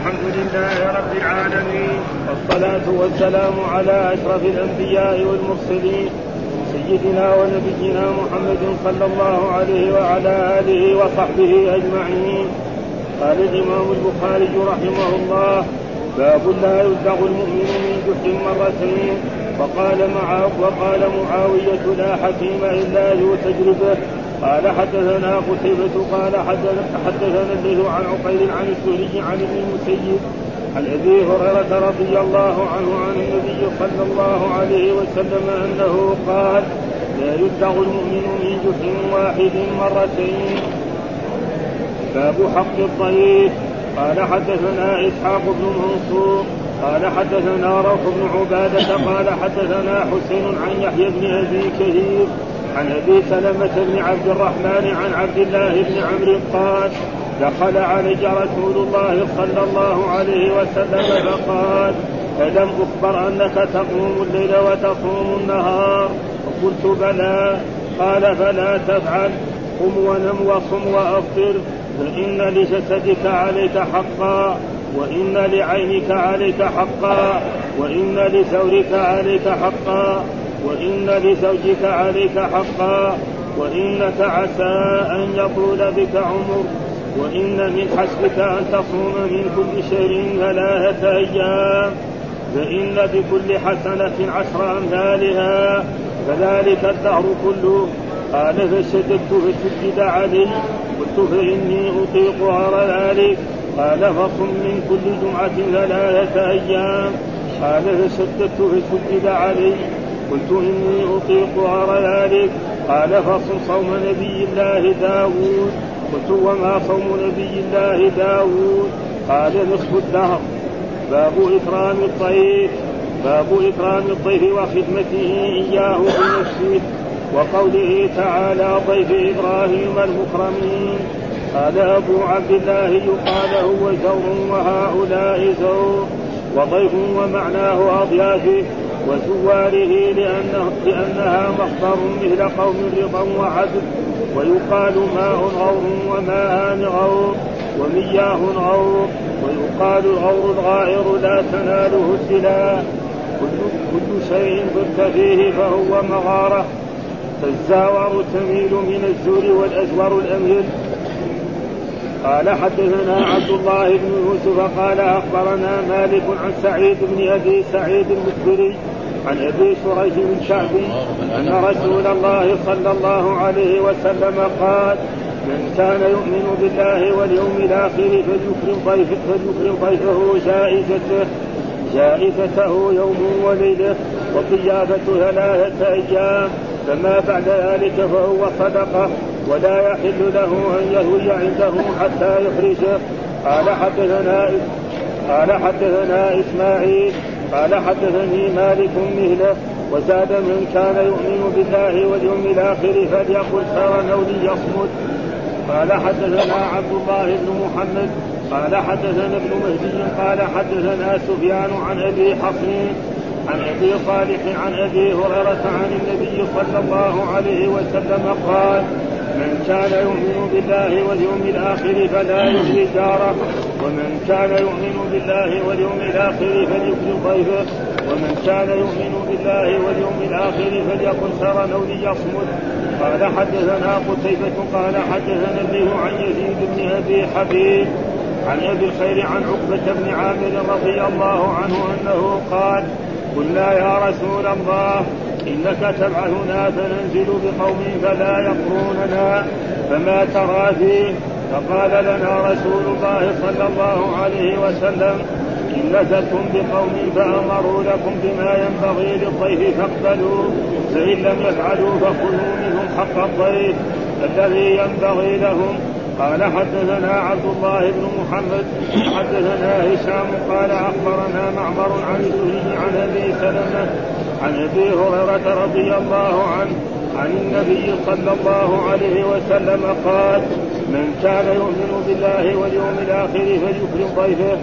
الحمد لله رب العالمين. والصلاة والسلام على أشرف الأنبياء والمرسلين سيدنا ونبينا محمد صلى الله عليه وعلى آله وصحبه أجمعين. قال الإمام البخاري رحمه الله باب لا يلدغ المؤمن من جحر مرتين. وقال وقال معاوية لا حكيم إلا ذو تجربة. قال حدثنا قتيبة قال حدثنا الليل عن عقيل عن السوري عن ابن المسيب عن أبي هريرة رضي الله عنه عن النبي صلى الله عليه وسلم أنه قال لا يدغ المؤمن من جحر واحد مرتين. باب حق الضيف. قال حدثنا إسحاق بن منصور. قال حدثنا روح بن عبادة. قال حدثنا حسين عن يحيى بن أبي كثير. عن أبي سلمة بن عبد الرحمن عن عبد الله بن عمرو قال دخل علي رسول الله صلى الله عليه وسلم فقال ألم أخبر أنك تقوم الليل وتصوم النهار؟ فقلت بلى. قال فلا تفعل. قم ونم وصم وأفطر فإن لجسدك عليك حقا وإن لعينك عليك حقا وإن لثورك عليك حقا. وإن لزوجك عليك حقا وإنك عسى أن يطول بك عمر وإن من حسبك أن تصوم من كل شهر ثلاثة أيام فإن بكل حسنة عشر أمثالها فذلك الدهر كله. قال فشددت فشدد علي قلت فإني أطيق غير ذلك. قال فصم من كل جمعة ثلاثة أيام. قال فشددت فشدد علي قلت إني أطيق غير ذلك. قال فصم صوم نبي الله داود. قلت وما صوم نبي الله داود؟ قال نصف الدهر. باب إكرام الضيف باب إكرام الضيف وخدمته إياه بنفسه وقوله تعالى ضيف إبراهيم المكرمين. قال أبو عبد الله يقال هو زور وهؤلاء زور وضيف ومعناه أضيافه. وزواره لأنه لأنها مصدر مثل قوم رضا وعدل. ويقال ماء غور وماءان غور ومياه غور. ويقال الغور الغائر لا تناله السلاح كل, كل شيء ضد فيه فهو مغارة. فالزاور تميل من الزور والأزور الأميل. قال حدثنا عبد الله بن يوسف قال أخبرنا مالك عن سعيد بن أبي سعيد المخبري عن أبي شريح الشعبي أن رسول الله صلى الله عليه وسلم قال من كان يؤمن بالله واليوم الآخر فليكرم ضيفه فليكرم ضيفه جائزته جائزته يوم وليلة وضيافته ثلاثة أيام فما بعد ذلك فهو صدقة ولا يحل له أن يهوي عنده حتى يخرجه. قال حدثنا قال حدثنا إسماعيل قال حدثني مالك مهلة وزاد من كان يؤمن بالله واليوم الآخر فليقل خيرا أو ليصمت. قال حدثنا عبد الله بن محمد قال حدثنا ابن مهدي قال حدثنا سفيان عن أبي حصين عن أبي صالح عن أبي هريرة عن النبي صلى الله عليه وسلم قال من كان يؤمن بالله واليوم الآخر فلا يؤذي جاره ومن كان يؤمن بالله واليوم الآخر فليكرم ضيفه. ومن كان يؤمن بالله واليوم الآخر فليكن خيرا أو ليصمت. قال حدثنا قتيبة قال حدثنا به عن يزيد بن أبي حبيب عن أبي الخير عن عقبة بن عامر رضي الله عنه أنه قال قلنا يا رسول الله. إنك تبعثنا فننزل بقوم فلا يقروننا فما ترى فيه. فقال لنا رسول الله صلى الله عليه وسلم إن نزلتم بقوم فأمروا لكم بما ينبغي للضيف فاقبلوا فإن لم يفعلوا فكلوا منهم حق الضيف الذي ينبغي لهم. قال حدثنا عبد الله بن محمد حدثنا هشام قال أخبرنا معمر عن زهري عن أبي سلمة عن أبي هريرة رضي الله عنه عن النبي صلى الله عليه وسلم قال من كان يؤمن بالله واليوم الآخر فليكرم ضيفه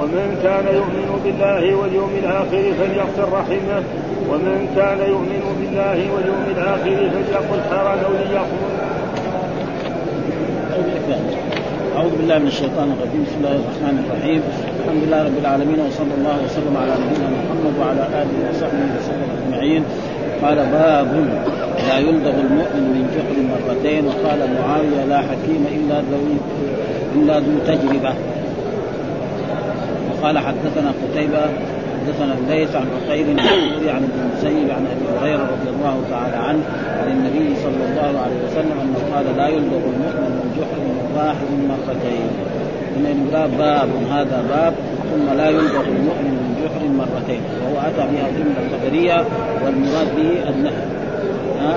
ومن كان يؤمن بالله واليوم الآخر فليغفر رحمه ومن كان يؤمن بالله واليوم الآخر فليقل خيرا أو ليصمت أعوذ بالله من الشيطان الرجيم بسم الله الرحمن الرحيم. الحمد لله رب العالمين وصلى الله وسلم على نبينا محمد وعلى آله وصحبه وسلم أجمعين. قال باب لا يلدغ المؤمن من جحر مرتين وقال معاوية لا حكيم إلا ذو إلا ذو تجربة. وقال حدثنا قتيبة حدثنا الليث عن عقيل عن ابن المسيب عن أبي هريرة رضي الله تعالى عنه عن النبي صلى الله عليه وسلم أنه قال لا يلدغ المؤمن من جحر واحد مرتين. من باب باب هذا باب ثم لا يلدغ المؤمن من جحر مرتين وهو أتى بها ضمن القدرية والمراد به النهي. ها؟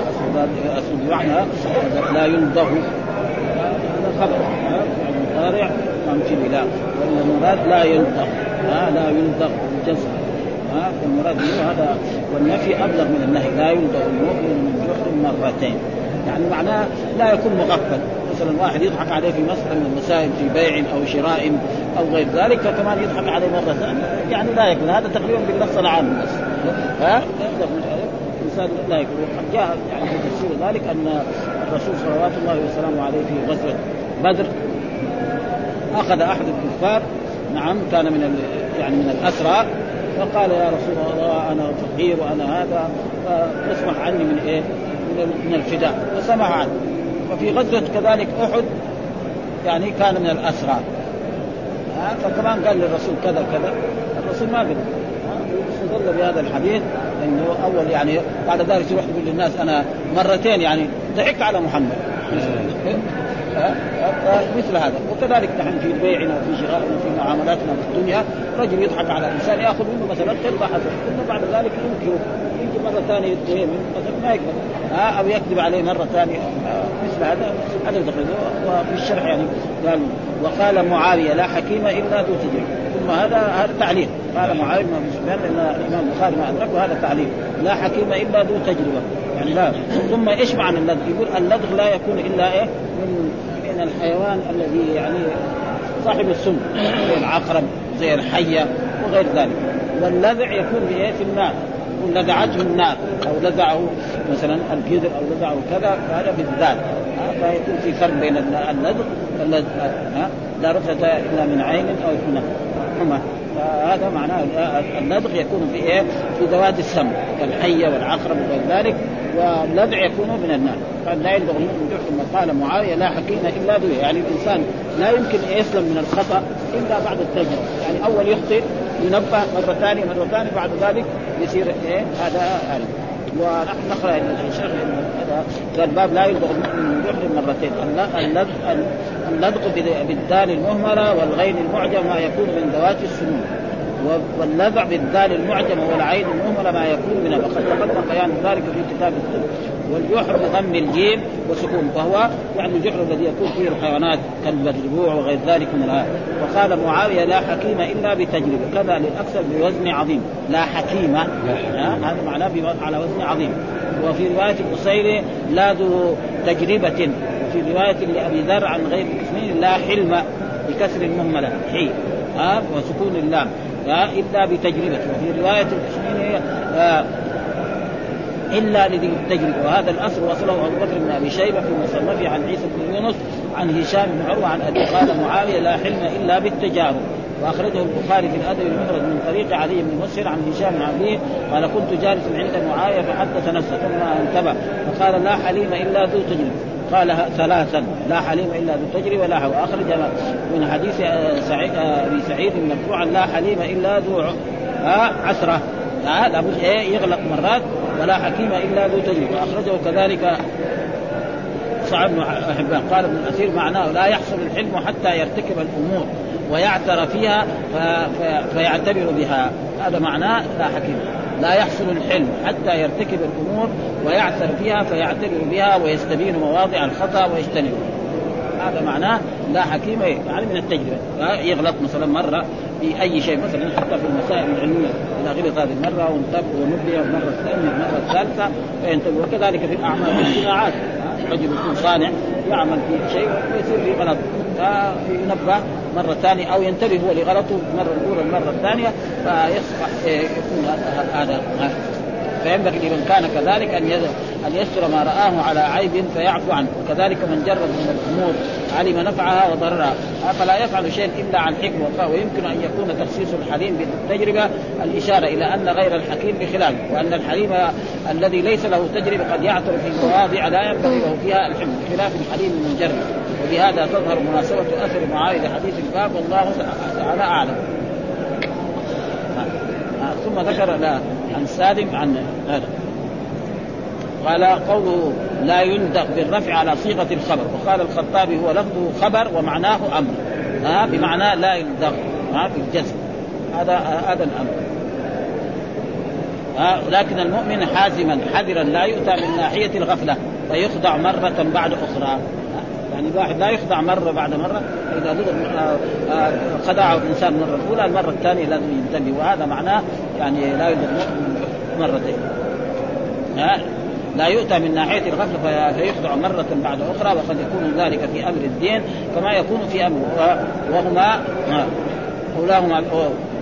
بمعنى لا يلدغ هذا خبر. يعني مضارع في لا والمراد لا ها؟ لا يلدغ الجزم ها؟ والمراد هذا. والنفي أبلغ من النهي. لا يلدغ المؤمن من جحر مرتين. يعني معناه لا يكون مغفل. مثلا واحد يضحك عليه في مسألة من المسائل في بيع أو شراء أو غير ذلك فكمان يضحك عليه مرة ثانية. يعني لا يكون هذا تقريبا بالنص العام بس. ها؟ الإنسان لا يكون جاء يعني في تفسير ذلك أن الرسول صلوات الله وسلامه عليه في غزوة بدر أخذ أحد الكفار نعم كان من يعني من الأسرى فقال يا رسول الله أنا فقير وأنا هذا فاسمح عني من إيه؟ من الفداء. فسمح عنه. وفي غزوة كذلك أحد يعني كان من الاسرى فكمان قال للرسول كذا كذا الرسول ما قدر. استدل بهذا الحديث إنه أول يعني بعد ذلك يروح يقول للناس أنا مرتين يعني ضحك على محمد. مثل هذا. وكذلك نحن في بيعنا وفي شرائنا وفي معاملاتنا في الدنيا رجل يضحك على إنسان يأخذ منه مثلا قربة حسنه ثم بعد ذلك ينكره. يجي مرة ثانية يتهم مثلا ما يقبل ها أو يكذب عليه مرة ثانية. مثل هذا. هذا وفي الشرح يعني قال وقال معاوية لا حكيم إلا ذو تجربة. ثم هذا هذا تعليق قال معاويه بن سفيان إن الإمام البخاري ما أدركه هذا تعليق لا حكيم إلا ذو تجربة. يعني لا. ثم إيش معنى اللدغ؟ يقول اللدغ لا يكون إلا إيه؟ من من الحيوان الذي يعني صاحب السم زي العقرب زي الحية وغير ذلك. واللذع يكون بإيه؟ في النار. لدعته النار أو لدعه مثلا القدر أو لدعه كذا فهذا بالذات. فيكون في فرق بين اللدغ لا رفعة إلا من عين أو حمى فهذا معناه اللدغ يكون في إيه؟ في ذوات السم كالحية والعقرب وغير ذلك واللدع يكون من النار. قال لا يلدغ المؤمن جحر قال معاوية لا حكيم إلا به. يعني الإنسان لا يمكن يسلم من الخطأ إلا بعد التجربة. يعني أول يخطئ ينبه مره ثانية مره ثانية بعد ذلك يصير إيه؟ هذا هذا. ونحن نقرأ الشيخ هذا قال باب لا يلدغ المؤمن من مرتين. اللدغ بالدال المهملة والغين المعجم ما يكون من ذوات السنون واللذع بالذال المعجمة والعين المهملة ما يكون منها وقد تقدم بيان ذلك في كتاب الطب والجحر بضم الجيم وسكون. وهو يعني الجحر الذي يكون فيه الحيوانات كالبجربوع وغير ذلك من الآية. وقال معاوية لا حكيم إلا بتجربة. كذا للأكثر بوزن عظيم. لا حكيم. هذا معناه على وزن عظيم. وفي رواية القصيري لا ذو تجربة. وفي رواية لأبي ذر عن غير اسمين لا حلم بكسر المهملة حي ها وسكون اللام إلا بتجربة. وفي رواية الكشميني آه إلا لذي التجربه وهذا الأصل وصله أبو بكر بن أبي شيبة في مصنفه عن عيسى بن يونس عن هشام بن عروة عن أبي قال معاوية لا حلم إلا بالتجارب. وأخرجه البخاري في الأدب المفرد من طريق علي بن مسهر عن هشام بن عبيه قال كنت جالسا عند معاوية فحدث نفسه ثم انتبه فقال لا حليم إلا ذو تجربة. قال ثلاثا لا حليم إلا بالتجري ولا حول واخرج من حديث سعيد أبي سعيد مرفوعا لا حليم إلا ذو عسرة. ها لابد إيه يغلق مرات ولا حكيم إلا ذو تجري واخرجه كذلك صعب بن حبان. قال ابن الأثير معناه لا يحصل الحلم حتى يرتكب الأمور ويعتر فيها فيعتبر بها. هذا معناه لا حكيم. لا يحصل الحلم حتى يرتكب الأمور ويعثر فيها فيعتبر بها ويستبين مواضع الخطأ ويجتنبه هذا معناه لا حكيم يعني من التجربة. يغلط مثلا مرة في أي شيء مثلا حتى في المسائل العلمية. إذا غلط هذه المرة ونبه المرة الثانية المرة الثالثة فينتبه وكذلك في الأعمال في الصناعات رجل يكون صانع يعمل في شيء ويصير في غلط. فينبه مرة ثانية أو ينتبه هو لغلطه المرة الأولى المرة الثانية فيصبح يكون هذا فينبغي لمن كان كذلك أن أن يستر ما رآه على عيب فيعفو عنه. وكذلك من جرب من الأمور علم نفعها وضررها فلا يفعل شيء إلا عن حكمه. ويمكن أن يكون تخصيص الحليم بالتجربة الإشارة إلى أن غير الحكيم بخلافه وأن الحليم الذي ليس له تجربة قد يعثر في مواضع لا ينبغي له فيها الحلم بخلاف الحليم المجرب وبهذا تظهر مناسبة أثر معاويه لحديث الباب والله تعالى أعلم. ثم ذكر عن سالم عن هذا. قال قوله لا يندق بالرفع على صيغة الخبر. وقال الخطابي هو لفظه خبر ومعناه أمر. ها بمعنى لا يندق ها في الجزم. هذا هذا الأمر. ها لكن المؤمن حازما حذرا لا يؤتى من ناحية الغفلة فيخضع مرة بعد أخرى. يعني الواحد لا يخضع مرة بعد مرة إذا خدعه الإنسان المره الأولى المرة الثانية لازم ينتبه وهذا معناه يعني لا يخضع مرتين. لا يؤتى من ناحية الغفله فيخضع مرة بعد أخرى وقد يكون ذلك في أمر الدين كما يكون في أمر وهما أولاهما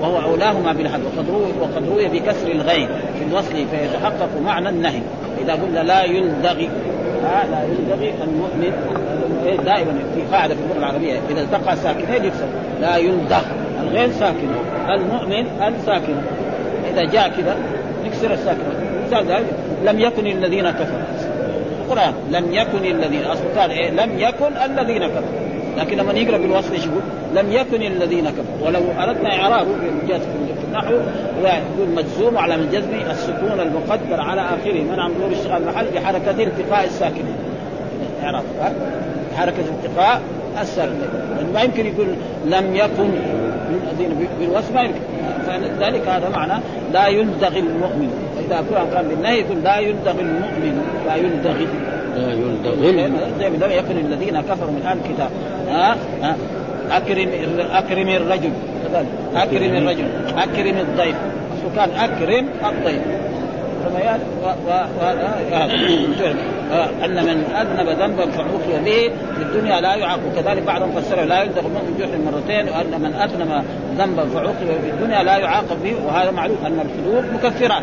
وهو أولاهما بالحد وقد روي وقد روي بكسر الغين في الوصل فيتحقق معنى النهي. إذا قلنا لا يلدغي لا يلدغي المؤمن دائما في قاعدة في اللغة العربية إذا التقى ساكنين يكسر. لا يلدغ الغين ساكن المؤمن الساكن. إذا جاء كذا نكسر الساكن. لم يكن الذين كفروا. القرآن لم يكن الذين أصل إيه؟ لم يكن الذين كفروا. لكن لما يقرأ بالوصف إيش يقول؟ لم يكن الذين كفروا. ولو أردنا اعرابه في النحو يقول مجزوم على من جزم السكون المقدر على آخره. منع من ظهور اشتغال المحل بحركة التقاء الساكنين. إعراب حركة التقاء الساكنين يعني ما يمكن يقول لم يكن الذين بالوصف ما يمكن. فلذلك هذا معنى لا يلدغ المؤمن. اذا كان بالنهي يقول لا يلدغ المؤمن لا يلدغ لا يلدغ لم يكن الذين كفروا من أهل الكتاب. ها؟ ها؟ أكرم أكرم الرجل. أكرم. الرجل. أكرم الضيف. كان؟ أكرم الضيف. أن من أذنب ذنبا فعوقب به في الدنيا لا يعاقب. كذلك بعضهم فسره لا يلدغ المؤمن جحر مرتين وأن من أذنب ذنبا فعوقب في الدنيا لا يعاقب به. وهذا معلوم أن الحدود مكفرات.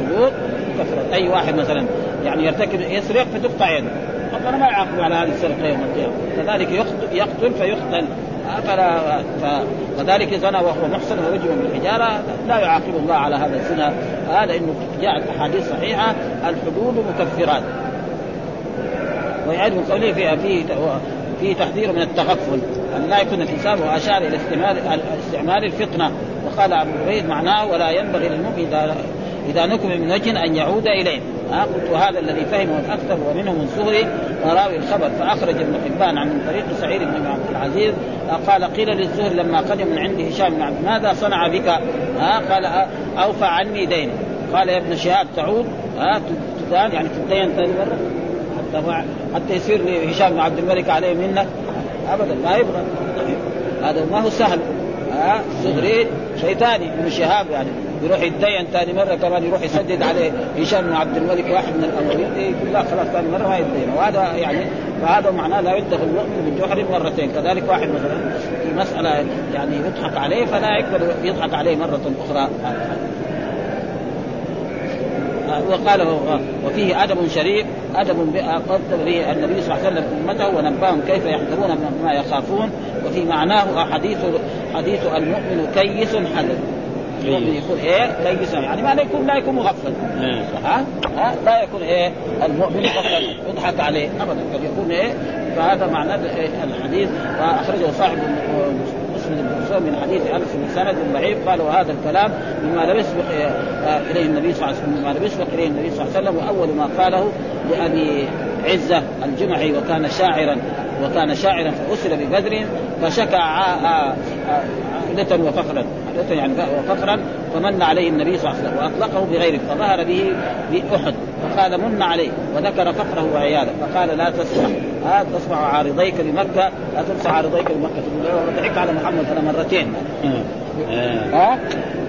الحدود مكفرات. أي واحد مثلا يعني يرتكب يسرق فتقطع يده. ربنا ما يعاقب على هذه السرقة يوم القيامة. كذلك يقتل فيقتل. فلا ف... وذلك زنى وهو محسن ورجم بالحجاره لا يعاقب الله على هذا الزنا. هذا إنه جاءت أحاديث صحيحة الحدود مكفرات. ويعد من قوله في في في تحذير من التغفل. أن لا يكون الإنسان واشار إلى استعمال استعمال الفطنة. وقال أبو عبيد معناه ولا ينبغي للمؤمن إذا نكم من وجه أن يعود إليه. ها قلت وهذا الذي فهمه الأكثر ومنهم الزهري راوي الخبر. فأخرج ابن حبان عن طريق سعيد بن عبد العزيز قال قيل للزهري لما قدم من عند هشام بن عبد ماذا صنع بك؟ ها قال أوفى عني دين قال يا ابن شهاب تعود ها تدان يعني تدين ثاني مره حتى حتى يصير هشام بن عبد الملك عليه منة. ابدا ما يبغى. هذا ما هو سهل. ها الزهري شيطاني ابن شهاب يعني يروح يتدين ثاني مرة كمان يروح يسدد عليه هشام بن عبد الملك واحد من الاولين إيه، يقول لا خلاص ثاني مرة ما يتدين. وهذا يعني فهذا معناه لا يدخل المؤمن من جحر مرتين. كذلك واحد مثلا في مسألة يعني يضحك عليه فلا يقدر يضحك عليه مرة أخرى. وقال وفيه أدب شريف أدب قدم به النبي صلى الله عليه وسلم أمته ونباهم كيف يحذرون ما يخافون وفي معناه حديث حديث المؤمن كيس حذر. المؤمن يكون إيه؟ كيس يعني ما لا يكون لا يكون مغفل. ها؟ ها؟ لا يكون إيه؟ المؤمن مغفل. يضحك عليه. ابدا. قد يكون إيه؟ فهذا معنى الحديث. وأخرجه صاحب بن من حديث أنس بن سند ضعيف قال وهذا الكلام مما لم يسبق إليه النبي صلى الله عليه وسلم مما لم يسبق إليه النبي صلى الله عليه وسلم وأول ما قاله لأبي عزة الجمعي وكان شاعرا وكان شاعرا فاسر ببدر فشكى عدة وفخرا عدة يعني وفخرا فمن عليه النبي صلى الله عليه وسلم وأطلقه بغيره فظهر به باحد فقال من عليه؟ وذكر فخره وعياله فقال لا تسمح ها تصبح عارضيك لمكة لا تنسى عارضيك لمكة. تقول ضحك على محمد أنا مرتين. ها؟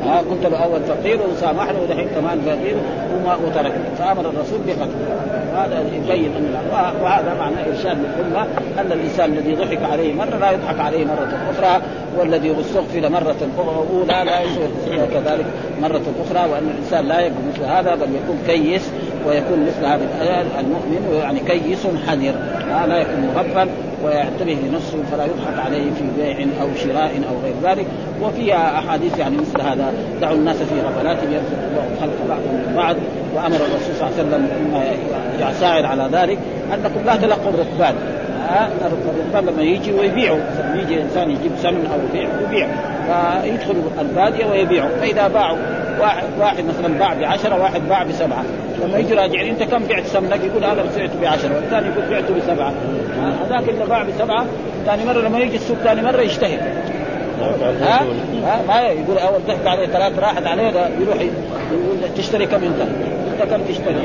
ها كنت الأول فقير وسامحني ودحين كمان فقير وما وترك. فأمر الرسول بقتله. هذا يبين أن وهذا معنى إرشاد للأمة أن الإنسان الذي ضحك عليه مرة لا يضحك عليه مرة أخرى والذي استغفر مرة أولى لا يسوء كذلك مرة أخرى وأن الإنسان لا يكون مثل هذا بل يكون كيس ويكون مثل هذا المؤمن يعني كيس حذر لا يكون مغفل ويعتبه لنفسه فلا يضحك عليه في بيع أو شراء أو غير ذلك. وفيها أحاديث يعني مثل هذا دعوا الناس في غفلاتهم يرزق الله الخلق بعضهم من بعض. وأمر الرسول صلى الله عليه وسلم يساعد على ذلك. أنكم لا تلقوا الركبان. الركبان لما يجي مثلا يجي إنسان يجيب سمن أو يبيع يبيع. فيدخل البادية ويبيعوا فإذا باعوا واحد واحد مثلا باع بعشرة واحد باع بسبعة. لما يجي راجعين أنت كم بعت سمنك؟ يقول أنا بعت بعشرة. والثاني يقول بعته بسبعة. هذاك اللي باع بسبعة ثاني مرة لما يجي السوق ثاني مرة يجتهد ها؟ ها؟ ما يقول أول ضحك عليه ثلاث راحت عليه يروح يقول تشتري كم أنت؟ انت كم تشتري؟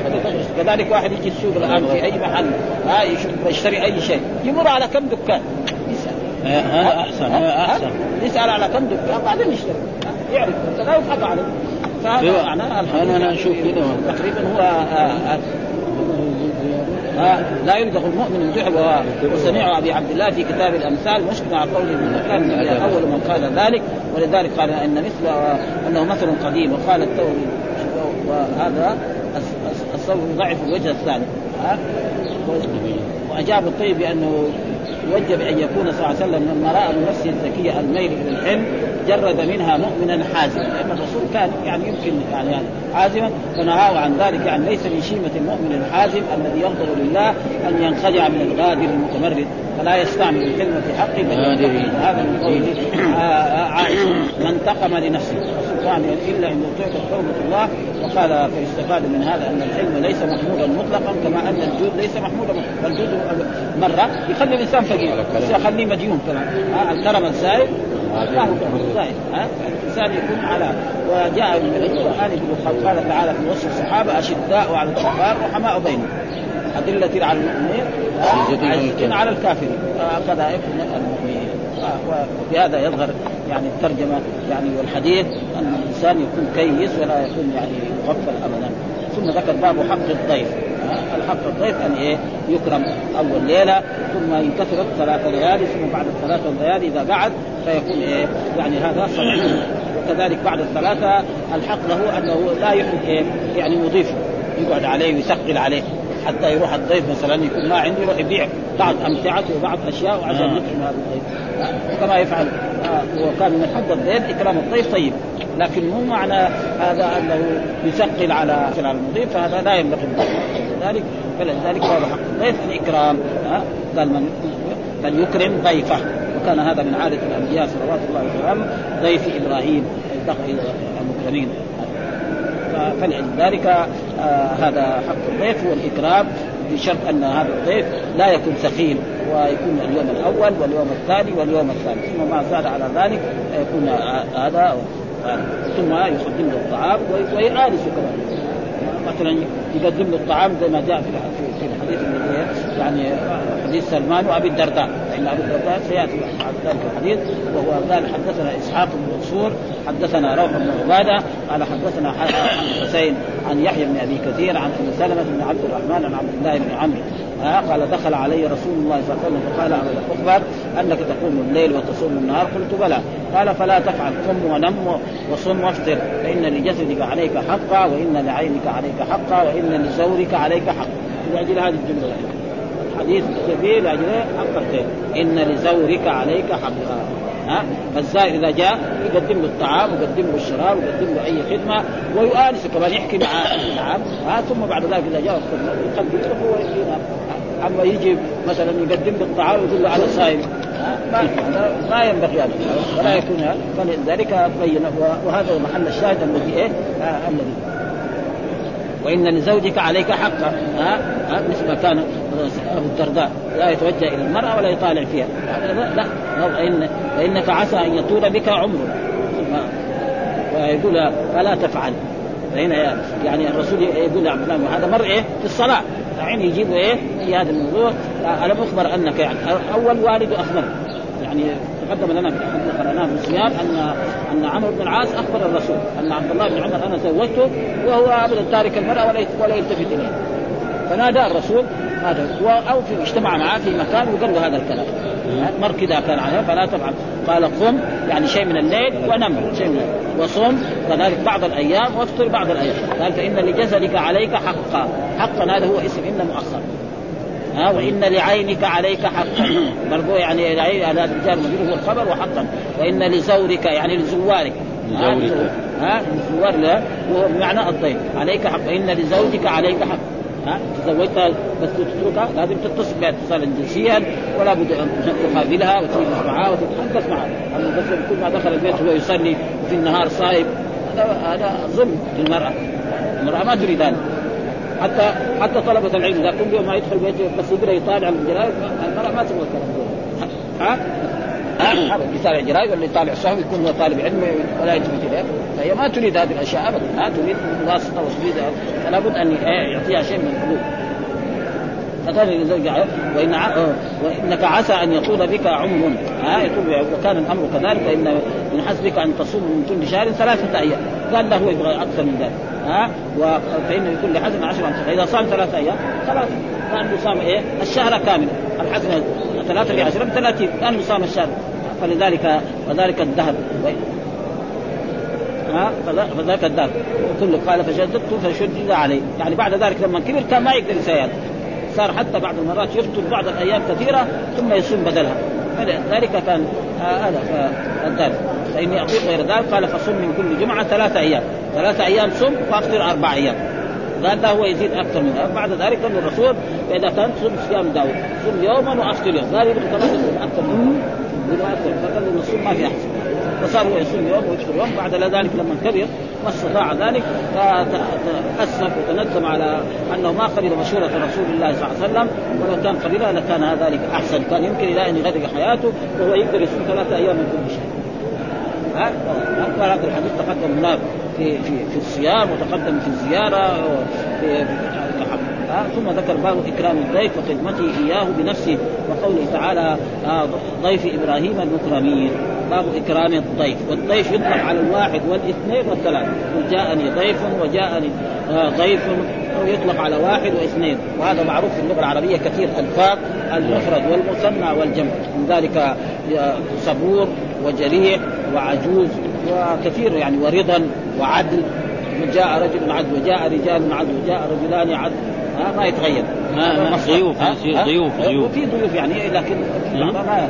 كذلك واحد يجي السوق الآن في أي محل ها يشتري أي شيء يمر على كم دكان؟ يسأل. هذا أحسن أحسن. يسأل على كم دكان بعدين يشتري. يعرف لا يضحك عليه. فهذا معناه أنا أشوف كذا تقريبا هو آه آه لا يلدغ المؤمن الجحر وسمع أبي عبد الله في كتاب الأمثال مشكل على قوله ابن كان أول من قال ذلك ولذلك قال إن مثل أنه مثل قديم وقال الثوري وهذا الصوت ضعف الوجه الثاني. ها؟ وأجاب الطيب بأنه يوجب أن يكون صلى الله عليه وسلم لما رأى من نفسه الذكيه الميل إلى الحلم جرد منها مؤمنا حازما. لأن الرسول كان يعني يمكن يعني, يعني فنهاه عن ذلك يعني ليس من شيمة المؤمن الحازم الذي ينظر لله أن ينخدع من الغادر المتمرد. فلا يستعمل الحلم في حقه بل هذا من قوله عائشة من انتقم لنفسه. يعني إلا إن يطيق حرمه الله وقال فيستفاد من هذا أن الحلم ليس محمودا مطلقا كما أن الجود ليس محمودا مطلقا. الجود مرة يخلي الإنسان فقير. بس يخليه مديون كمان الكرم الزائد. لا هو زائد الإنسان يكون على وجاء من القرآن يقول قال تعالى في وصف الصحابة أشداء على الكفار رحماء بينهم. أدلة على المؤمنين عزة على الكافرين. هكذا يكون المؤمنين. وبهذا يظهر يعني الترجمة يعني والحديث أن الإنسان يكون كيس ولا يكون يعني مغفل أبدا. ثم ذكر باب حق الضيف. الحق الضيف أن إيه؟ يكرم أول ليلة ثم ينكسر ثلاث ليالي ثم بعد الثلاث ليالي إذا قعد فيكون إيه؟ يعني هذا صدقه وكذلك بعد الثلاثة الحق له أنه لا يحرج إيه؟ يعني يضيفه يقعد عليه ويثقل عليه. حتى يروح الضيف مثلا يكون ما عنده يروح يبيع بعض أمتعته وبعض اشياء عشان يكرم هذا الضيف. كما يفعل وكان من حق الضيف إكرام الضيف طيب. لكن مو معنى هذا أنه يثقل على على المضيف فهذا لا ينبغي ذلك فلذلك هذا حق الضيف الإكرام. قال من فليكرم ضيفه. وكان هذا من عادة الأنبياء صلوات الله وسلامه ضيف إبراهيم المكرمين. فلذلك آه هذا حق الضيف هو الإكرام. بشرط أن هذا الضيف لا يكون ثقيل ويكون اليوم الأول واليوم الثاني واليوم الثالث ثم ما زاد على ذلك يكون هذا ثم يقدم له الطعام ويآنسه كمان مثلا يقدم له الطعام زي ما جاء في الحديث الذي يعني حديث سلمان وأبي الدرداء فان ابي الدرداء سيأتي بعد ذلك الحديث وهو قال حدثنا إسحاق بن منصور حدثنا روح بن عبادة قال حدثنا حسين عن يحيى بن أبي كثير عن أبي سلمة بن عبد الرحمن عن عبد الله بن عمرو. آه قال دخل علي رسول الله صلى الله عليه وسلم فقال أخبر أنك تقوم الليل وتصوم النهار. قلت بلى. قال فلا تفعل قم ونم وصم وافطر فإن لجسدك عليك حقا وإن لعينك عليك حقا وإن لزورك عليك حقا. لأجل هذه الجملة. الحديث فيه لأجل حقتين إن لزورك عليك حقا. ها؟ فالزائر إذا جاء يقدم له الطعام ويقدم له الشراب ويقدم له أي خدمة ويؤانسه كمان يحكي معاه نعم ها ثم بعد ذلك إذا جاء يقدم له هو أما يجي مثلا يقدم له الطعام ويقول له أنا صايم ما ما ينبغي هذا ولا يكون هذا. فلذلك بين وهذا محل الشاهد الذي إيه؟ آه الذي وإن لزوجك عليك حقا ها؟ ها؟ مثل ما كان أبو الدرداء لا يتوجه إلى المرأة ولا يطالع فيها. لا لا فإن فإنك عسى أن يطول بك عمرك. ويقول فلا تفعل. فهنا يعني الرسول يقول عبد الله هذا مر إيه؟ في الصلاة. الحين يجيبوا إيه؟ في هذا الموضوع ألم أخبر أنك يعني أول والد اخبر يعني تقدم لنا في قراناه في الصيام ان أن عمرو بن العاص أخبر الرسول أن عبد الله بن عمر أنا زوجته وهو ابدا تارك المرأة ولا ولا يلتفت إليه. فنادى الرسول هذا أو في اجتمع معاه في مكان وقال له هذا الكلام. مر كذا كان عليه فلا تفعل. قال قم يعني شيء من الليل ونم شيء من الليل وصم كذلك بعض الأيام وافطر بعض الأيام. قال فإن لجسدك عليك حقا. حقا هذا هو اسم إن مؤخر ها وإن لعينك عليك حقا. برضو يعني العين هذا الرجال مدير هو الخبر وحقا. وإن لزورك يعني لزوارك. لزورك. ها لزوار وهو بمعنى الضيف. عليك حق. وإن لزوجك عليك حق. ها تزوجتها بس تتركها لازم تتصل بها اتصالا جنسيا ولا بد أن تقابلها وتجلس معها وتتحدث معها. أما بس كل ما دخل البيت وهو يصلي وفي النهار صائب هذا هذا ظلم للمرأة. المرأة ما تريد ذلك حتى حتى طلبة العلم. إذا كل يوم ما يدخل بيته بس يقرا يطالع الجرايد المرأة ما تبغى الكلام ها؟ يطالع جرايد ولا يطالع صحف يكون هو طالب علم ولا يلتفت اليه فهي ما تريد هذه الأشياء ابدا. ما تريد واسطة وتريد فلا بد أن يعطيها شيء من الحلول فقال لزوجها وإن ع... وإنك عسى أن يطول بك عمر. ها؟ يطول وكان الأمر كذلك فان من حسبك أن تصوم من كل شهر ثلاثة أيام. قال له يبغى أكثر من ذلك. ها؟ فان لكل حسن عشر أمثال. فاذا صام ثلاثة أيام خلاص. كان صام إيه؟ الشهر كاملا الحسنه ثلاثة في عشره 30 كان صام الشهر. فلذلك وذلك الدهر ها؟ فذاك الدهر كله قال فشددت فشدد عليه يعني بعد ذلك لما كبر كان ما يقدر يسير. صار حتى بعض المرات يفطر بعض الأيام كثيرة ثم يصوم بدلها. ذلك كان هذا فالدار فإني أقول غير ذلك. قال فصم من كل جمعة ثلاثة أيام. ثلاثة أيام صم وافطر أربع أيام. قال لا هو يزيد أكثر من ذلك. بعد ذلك قال الرسول فإذا كان صم صيام داود. صم يوما وأفطر يوم. قال يبغى يصوم أكثر من فقال له الصوم ما في أحسن. فصار هو يصوم يوم ويفطر يوم بعد ذلك لما كبر ما استطاع ذلك فاسف وتندم على أنه ما قبل مشوره رسول الله صلى الله عليه وسلم. ولو كان قبلها لكان ذلك أحسن. كان يمكن إلى أن يغرق حياته وهو يقدر يصوم ثلاثة أيام من كل شيء. هذا الحديث تقدم هناك في في في الصيام وتقدم في الزيارة في, ثم ذكر باب إكرام الضيف وخدمته إياه بنفسه وقوله تعالى ضيف إبراهيم المكرمين. باب إكرام الضيف والضيف يطلق على الواحد والاثنين والثلاث جاءني ضيف وجاءني ضيف يطلق على واحد واثنين. وهذا معروف في اللغة العربية كثير الفاظ المفرد والمثنى والجمع. من ذلك صبور وجريح وعجوز وكثير يعني ورضا وعدل. جاء رجل عدل وجاء رجال عدل وجاء رجلان عدل ها ما يتغير. ما ضيوف ضيوف ضيوف. في ضيوف يعني لكن ما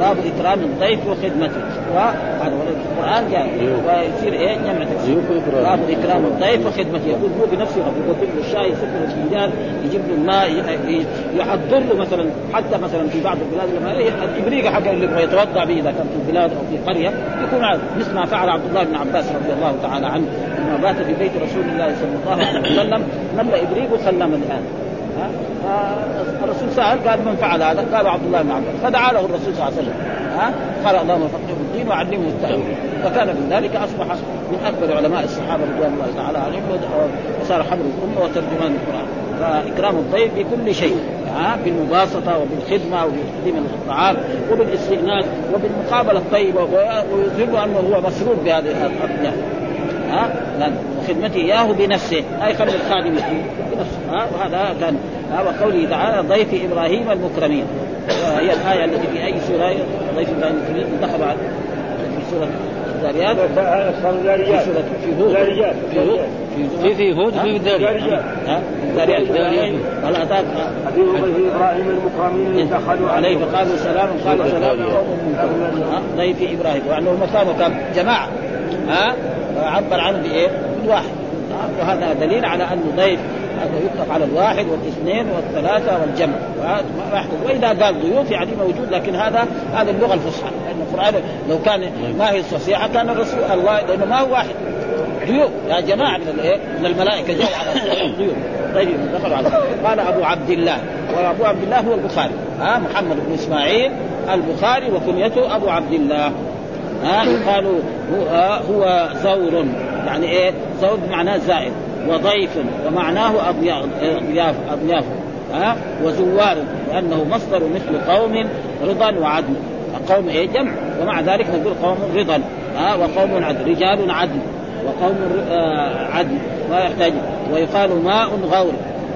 باب إكرام الضيف وخدمته. وهذا القرآن جاء ويصير إيه؟ جمع تكسير باب إكرام الضيف وخدمته. يقول هو بنفسه يقول له الشاي يصب له الفنجان يجيب له الماء يحضر له مثلا حتى مثلا في بعض البلاد لما الابريق حق اللي يبغى يتوضأ به إذا كان في البلاد أو في قرية يكون عارف. مثل ما فعل عبد الله بن عباس رضي الله تعالى عنه لما بات في بيت رسول الله صلى الله عليه وسلم ملى إبريق وسلم الآن. الرسول سأل قال من فعل هذا؟ قال عبد الله بن عباس. فدعا له الرسول صلى الله عليه وسلم. ها؟ قال اللهم فقهه في الدين وعلمه التأويل. فكان من ذلك أصبح من أكبر علماء الصحابة رضوان الله تعالى عليهم وصار حبر الأمة وترجمان القرآن. فإكرام الضيف بكل شيء. ها؟ بالمباسطة وبالخدمة وبتقديم الطعام وبالاستئناس وبالمقابلة الطيبة. ويظهر أنه هو مسرور بهذه الأرض ها؟ وخدمته إياه بنفسه. أي خلي الخادم بنفسه. ها؟ وهذا كان وقوله تعالى ضيف إبراهيم المكرمين. هي الآية التي في أي سورة؟ ضيف إبراهيم المكرمين دخل في سورة الذاريات. في سوره في هود. في هود. في في هود في الذاريات. ها؟ الذاريات. هل أتاك؟ ضيف إبراهيم المكرمين دخلوا عليه فقالوا سلام قالوا سلام. ضيف إبراهيم. وأنه هم كانوا كان جماعة. ها؟ عبر عنه بإيه؟ بالواحد وهذا دليل على انه ضيف هذا يطلق على الواحد والاثنين والثلاثة والجمع. وإذا قال ضيوف يعني موجود لكن هذا هذه اللغة الفصحى. لأن القرآن لو كان ما هي الفصيحه كان الرسول الله لأنه ما هو واحد. ضيوف. يا جماعة من الإيه؟ من الملائكة جاءوا على ضيوف. طيب دخلوا على قال أبو عبد الله. وأبو عبد الله هو البخاري. ها محمد بن إسماعيل البخاري وكنيته أبو عبد الله. ها يقال هو, آه هو زور. يعني إيه؟ زور بمعناه زائد. وضيف ومعناه أضياف أضياف أضياف ها؟ وزوار لأنه مصدر مثل قوم رضا وعدل. قوم إيه؟ جمع. ومع ذلك نقول قوم رضا ها؟ وقوم عدل رجال عدل وقوم آه عدل. ما يحتاج. ويقال ماء غور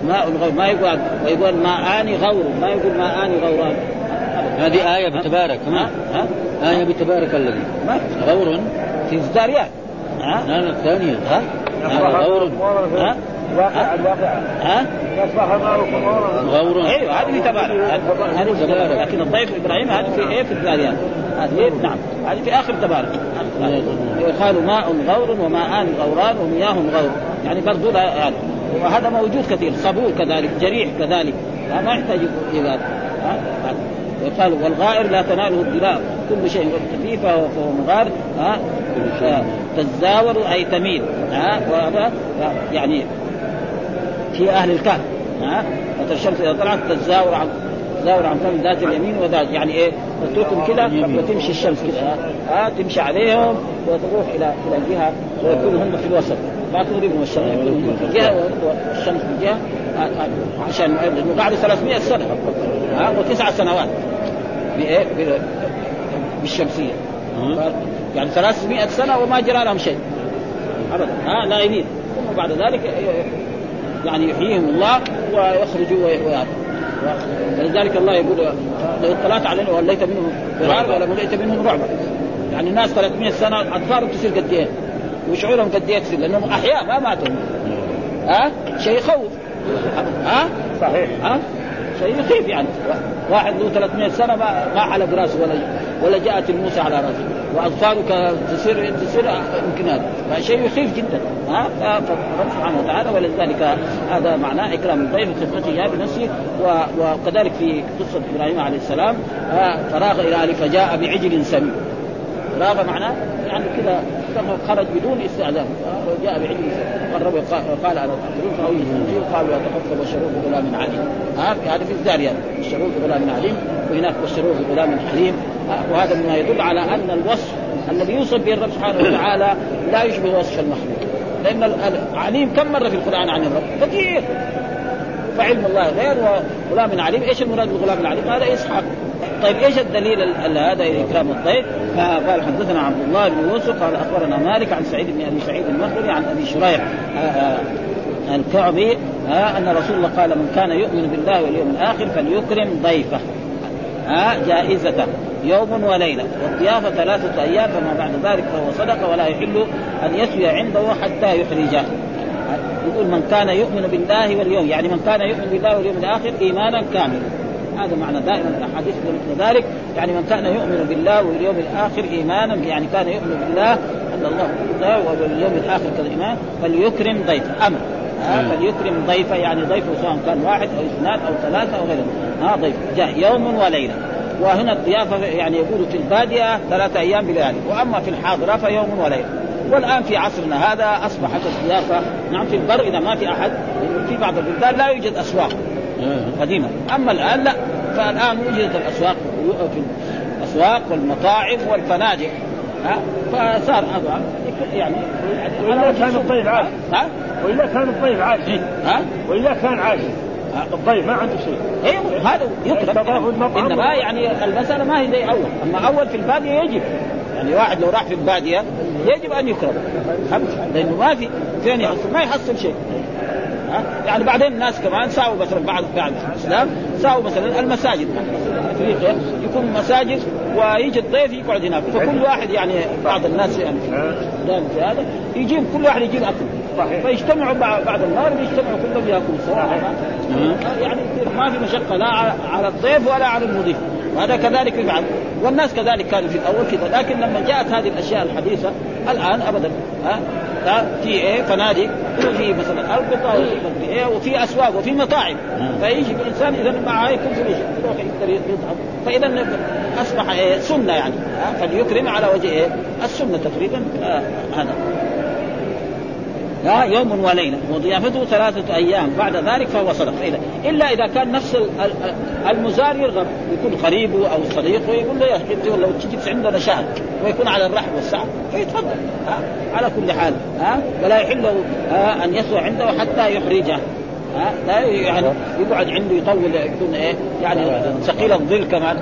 ماء غور ما يقول ويقول ماءان غور ما يقول ماءان غوران. هذه آية بتبارك ها؟ ها؟ آية بتبارك الذي غور في الزاريات ها؟ لا الثانية ها؟ هذا غور. ها؟ الواقع الواقع ها؟ يصبح غور. أيوه هذه في تبارك هذه في تبارك. لكن الضيف إبراهيم هذه في إيه؟ في الزاريات هذه إيه؟ نعم. هذه في آخر تبارك. يقال ماء غور وماءان غوران ومياه غور. يعني برضو يعني وهذا موجود كثير. صبور كذلك جريح كذلك. لا ما يحتاج إلى وقال والغائر لا تناله الدلاء كل شيء خفيف فهو مغار. ها؟ تزاور أي تميل ها؟ وهذا يعني في أهل الكهف ها؟ الشمس إذا طلعت تزاور عن تزاور عن فم ذات اليمين وذات يعني إيه؟ تتركهم كذا وتمشي الشمس كذا ها؟ تمشي عليهم وتروح إلى إلى الجهه ويكونوا هم في الوسط ما تغربهم الشمس يكونوا هم في جهه والشمس في جهه عشان بعد 300 سنة ها؟ وتسع سنوات بإيه؟ بالشمسية. يعني 300 سنة وما جرى لهم شيء. ابدا. ها نائمين ثم بعد ذلك يعني يحييهم الله ويخرجوا ويأتوا. ولذلك الله يقول لو اطلعت عليهم وليت منهم فرارا ولا ملئت منهم رعبا يعني الناس 300 سنة اطفالهم تصير قد إيه؟ وشعورهم قد إيه تصير؟ لأنهم أحياء ما ماتوا. ها؟ شيء يخوف. ها؟ صحيح. ها؟ شيء يخيف يعني. واحد له 300 سنة ما ما حلق رأسه ولا ولا جاءت الموسى على راسه تصير تصير يمكن هذا. فشيء يخيف جدا. ها؟ فرب سبحانه وتعالى ولذلك هذا معناه إكرام الضيف خدمته بنفسه وكذلك في قصة إبراهيم عليه السلام فراغ إلى فجاء بعجل سمين راغ معناه يعني كذا خرج بدون استئذان. وجاء بعلم قرب قال أنا تاكلون فاوي قالوا لا بشروه بغلام عليم. هذا في الزاريات بشروه بغلام عليم وهناك بشروه بغلام حليم. وهذا مما يدل على أن الوصف الذي يوصف به الرب سبحانه وتعالى لا يشبه وصف المخلوق. لأن العليم كم مرة في القرآن عن الرب؟ كثير. فعلم الله غير وغلام عليم. إيش المراد بالغلام العليم؟ هذا إسحاق. طيب إيش الدليل هذا إكرام الضيف؟ فقال حدثنا عبد الله بن يوسف قال أخبرنا مالك عن سعيد بن أبي سعيد المخبري عن أبي شريح الكعبي أن رسول الله قال من كان يؤمن بالله واليوم الآخر فليكرم ضيفه. جائزته يوم وليلة والضيافه ثلاثة أيام فما بعد ذلك فهو صدقة ولا يحل أن يسوي عنده حتى يخرجه يقول من كان يؤمن بالله واليوم يعني من كان يؤمن بالله واليوم الآخر إيمانا كاملا. هذا معنى دائما الأحاديث مثل ذلك يعني من كان يؤمن بالله واليوم الآخر إيمانا يعني كان يؤمن بالله أن الله واليوم الآخر كالإيمان فليكرم ضيفه. أمر فليكرم ضيفه يعني ضيفه سواء كان واحد أو اثنان أو ثلاثة أو غيره. ها ضيف. جاء يوم وليلة. وهنا الضيافة يعني يقول في البادية ثلاثة أيام بليالي. وأما في الحاضرة فيوم وليلة. والآن في عصرنا هذا أصبحت الضيافة نعم في البر إذا ما في أحد في بعض البلدان لا يوجد أسواق. قديما أما الآن لا. فالآن وجدت الأسواق في الأسواق والمطاعم والفنادق. ها؟ فصار يعني واذا كان الضيف عاجز ها؟ واذا كان الضيف عاجز ها؟ واذا كان عاجز الضيف ما عنده شيء. أيوه هذا يكرم إنما يعني المساله ما هي زي أول. أما أول في البادية يجب. يعني واحد لو راح في البادية يجب أن يكرم. لأنه ما في فين يحصل؟ ما يحصل شيء. ها؟ يعني بعدين الناس كمان ساووا مثلا بعد بعد الإسلام ساووا مثلا المساجد. أفريقيا يكون مساجد ويجي الضيف يقعد هناك. فكل واحد يعني بعض الناس يعني في هذا. يجيب كل واحد يجيب أكل. فيجتمعوا بعد النار يجتمعوا كلهم ياكلوا سواء يعني ما في مشقة لا على الضيف ولا على المضيف. وهذا كذلك يفعل. والناس كذلك كانوا في الأول كذا لكن لما جاءت هذه الأشياء الحديثة الآن ابدا ها في إيه؟ فنادق. وفي مثلا أربطة وفي إيه وفي أسواق وفي مطاعم. فيجي الإنسان إذا معه يكون فلوس يروح يقدر يطعم. فاذا أصبح إيه؟ سنة يعني فليكرم على وجه إيه؟ السنة تقريبا آه هذا. ها يوم وليلة وضيافته ثلاثة أيام بعد ذلك فهو صدق. فإذا إلا إذا كان نفس ال- ال- المزار يرغب يكون قريبه أو صديقه يقول له يا أخي لو تجلس عندنا شهر ويكون على الرحب والسعه فيتفضل. ها على كل حال ها ولا يحل له أن يسوى عنده حتى يحرجه. ها لا يعني يقعد عنده يطول يكون إيه يعني ثقيل الظل كمان.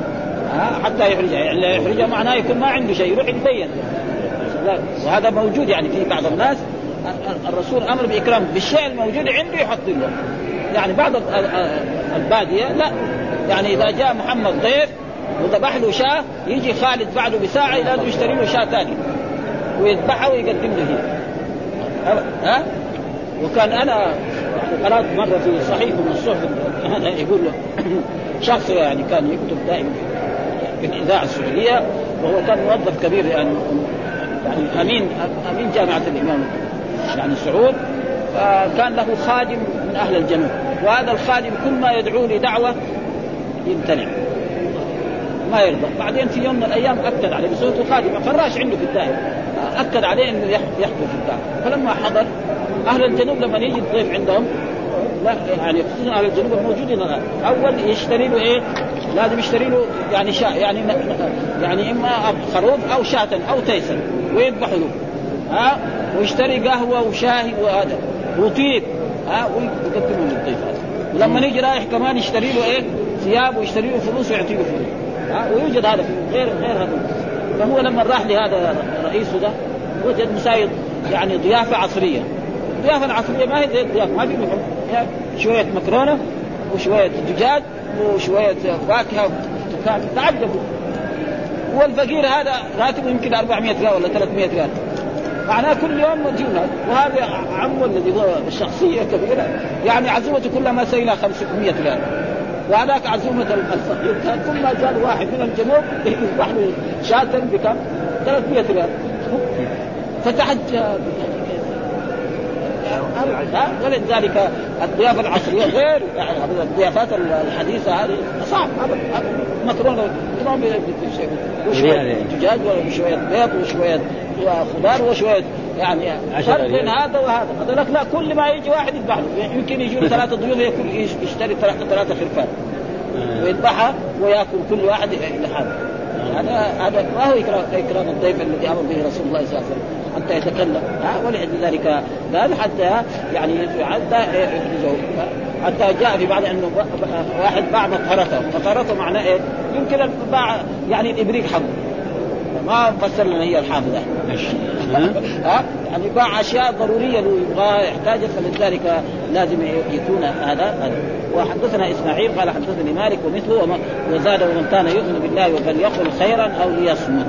ها حتى يحرجه. يعني لا يحرجه معناه يكون ما عنده شيء يروح يتبين وهذا موجود يعني في بعض الناس. الرسول أمر باكرام بالشيء الموجود عنده يحط له. يعني بعض ال- ال- البادية لا يعني إذا جاء محمد ضيف وذبح له شاة يجي خالد بعده بساعة لازم يشتري له شاة ثانية. ويذبحها ويقدم له هي. ها؟ وكان أنا قرأت مرة في صحيح من الصحف هذا يقول له شخص يعني كان يكتب دائما في الإذاعة السعودية وهو كان موظف كبير يعني يعني امين أمين جامعة الإمام. يعني سعود فكان له خادم من أهل الجنوب وهذا الخادم كل ما يدعو لدعوة يمتنع. ما يرضى. بعدين في يوم من الأيام أكد عليه بصوته خادم فراش عنده في الدائره أكد عليه إنه يح- يحضر في الدعوه فلما حضر أهل الجنوب لما يجي الضيف عندهم لا يعني خصوصا أهل الجنوب الموجودين الآن أول يشتري له إيه؟ لازم يشتري له يعني شاء يعني يعني إما خروف أو شاة أو تيسا ويذبح له. ها؟ ويشتري قهوة وشاي وهذا. وطيب. ها ويقدمه للضيف ولما يجي رايح كمان يشتري له إيه؟ ثياب ويشتري له فلوس ويعطي له فلوس. ها ويوجد هذا في غير غير هذا. فهو لما راح لهذا رئيسه ده وجد مسايد يعني ضيافة عصرية. الضيافه العصريه ما هي زي الضيافة ما في يعني شوية مكرونة وشوية دجاج وشوية فاكهة تعجبوا والفقير هذا راتبه يمكن 400 ريال ولا 300 ريال. معناه كل يوم مديون وهذا عمه الذي هو الشخصيه كبيرة. يعني عزومته كلها ما سيلها 500 ريال. وهذاك عزومة الفقير. كان كل ما جاء واحد من الجنوب يذبح له شاة بكم؟ 300 ريال. فتعجب ولذلك الضيافة العصرية غير يعني الضيافات الحديثة هذه صعب ابدا مكرونة شيء. وشوية دجاج وشوية بيض وشوية خضار وشوية يعني فرق بين هذا وهذا. هذا لك لا كل ما يجي واحد يذبح له. يمكن يجوا له ثلاثة ضيوف ياكل يشتري ثلاثة خرفان. ويذبحها وياكل كل واحد لحاله هذا هذا ما هو اكرام إكرام الضيف الذي أمر به رسول الله صلى الله عليه وسلم. حتى يتكلم. ها ولذلك قال حتى يعني حتى يحرجه حتى جاء في بعض انه واحد باع مطهرته، مطهرته معناه إيه؟ يمكن باع يعني الإبريق حقه. ما فسر لنا هي الحافظة. ها؟ يعني باع أشياء ضرورية له يبغى يحتاجها فلذلك لازم يكون هذا. هذا وحدثنا إسماعيل قال حدثني مالك ومثله وزاد ومن كان يؤمن بالله فليقل خيرا أو ليصمت.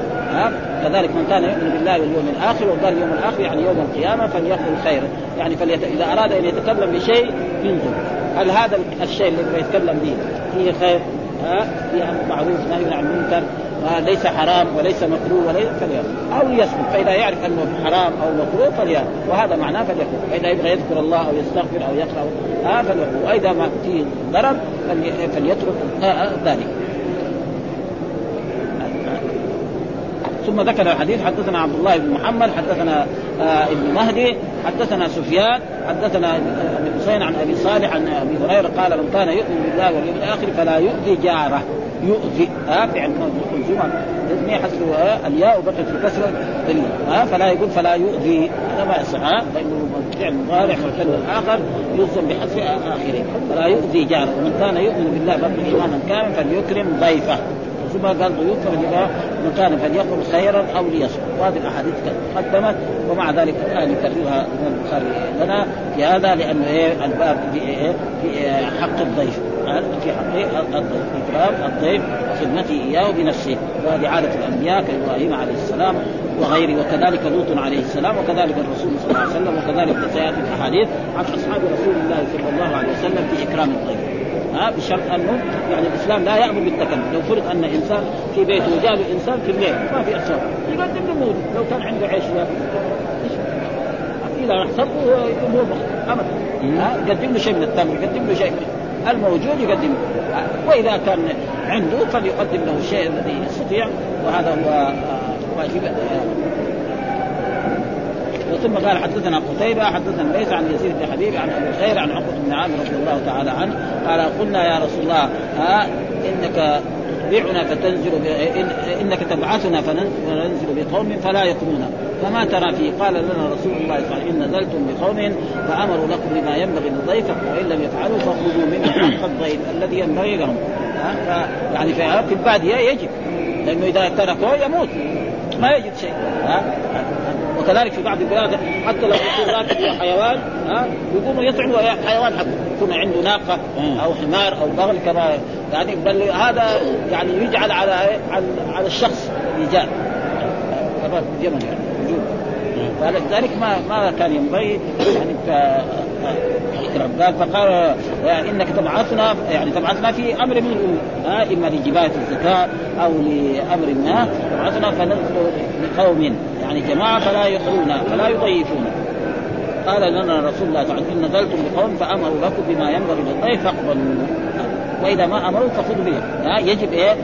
كذلك من كان يؤمن بالله واليوم الآخر وقال اليوم الآخر يعني يوم القيامة فليقل خيرا يعني فليت... إذا أراد أن يتكلم بشيء ينظر. هل هذا الشيء اللي يتكلم به فيه خير؟ ها؟ فيه معروف نهي عن المنكر آه ليس حرام وليس مكروه وليس فليأكل. أو ليصمت فإذا يعرف أنه حرام أو مكروه فليأكل. وهذا معناه فليأكل. فإذا يبغى يذكر الله أو يستغفر أو يقرأ آه فليأكل. وإذا ما فيه ضرر فليترك آه آه ثم ذكر الحديث حدثنا عبد الله بن محمد حدثنا آه ابن مهدي حدثنا سفيان حدثنا ابن حسين عن أبي صالح عن أبي هريرة قال من كان يؤمن بالله واليوم الآخر فلا يؤذي جاره. يؤذي ها فعل منظومه الاثنين حسب الياء وبقت في كسر ها فلا يقول فلا يؤذي. هذا ما يصح ها فإنه فعل مضارع والكلمة الآخر يلزم بحذف آخره. فلا يؤذي جاره. ومن كان يؤمن بالله بقي إيمانا كاملا فليكرم ضيفه. ثم قال ضيوف من كان فليقل خيرا أو ليصمت. وهذه الأحاديث قدمت ومع ذلك الان يكررها البخاري لنا في هذا لأنه إيه الباب في إيه في حق الضيف. في حق الضيف. اكرام الضيف وخدمته إياه بنفسه. وهذه عادة الأنبياء كإبراهيم عليه السلام وغيره. وكذلك لوط عليه السلام وكذلك الرسول صلى الله عليه وسلم وكذلك سياتي الأحاديث عن أصحاب رسول الله صلى الله عليه وسلم في إكرام الضيف. ها بشرط أنه يعني الإسلام لا يأمر بالتكلم، لو فرض أن إنسان في بيته وجاء إنسان في الليل ما في اسباب يقدم له لو كان عنده عيش اذا يكون هو ابدا. يقدم له شيء من التمر يقدم له شيء من الموجود يقدم وإذا كان عنده فليقدم له الشيء الذي يستطيع. وهذا هو واجب ثم قال حدثنا قتيبة حدثنا ليس عن يزيد بن حبيب عن أبي الخير عن عقبة بن عامر رضي الله تعالى عنه قال قلنا يا رسول الله ها إنك تتبعنا فتنزل. إنك تبعثنا فننزل بقوم فلا يقومون فما ترى فيه قال لنا رسول الله صلى الله عليه وسلم إن نزلتم بقوم فأمروا لكم بما ينبغي للضيف وان لم يفعلوا فخذوا منه حق الضيف الذي ينبغي لهم. يعني في الباديه يجب لأنه إذا تركوه يموت ما يجد شيء ها وكذلك في بعض البلاد حتى لو يكون راكب حيوان ها يقوموا يطعموا حيوان حقه. يكون عنده ناقة أو حمار أو بغل كما يعني بل هذا يعني يجعل على على, على الشخص اللي جاء اليمن يعني وجود فلذلك ما ما كان ينبغي يعني اكرم قال فقال إنك تبعثنا يعني تبعثنا في أمر من الأمور. إما لجبايه الزكاة أو لأمر ما تبعثنا فننزل لقوم. يعني جماعة فلا يقرون فلا يضيفون قال لنا رسول الله تعالى إن نزلتم بقوم فأمروا لكم بما ينبغي للضيف فاقبلوا. وإذا ما أمروا فخذوا به. يجب إيه؟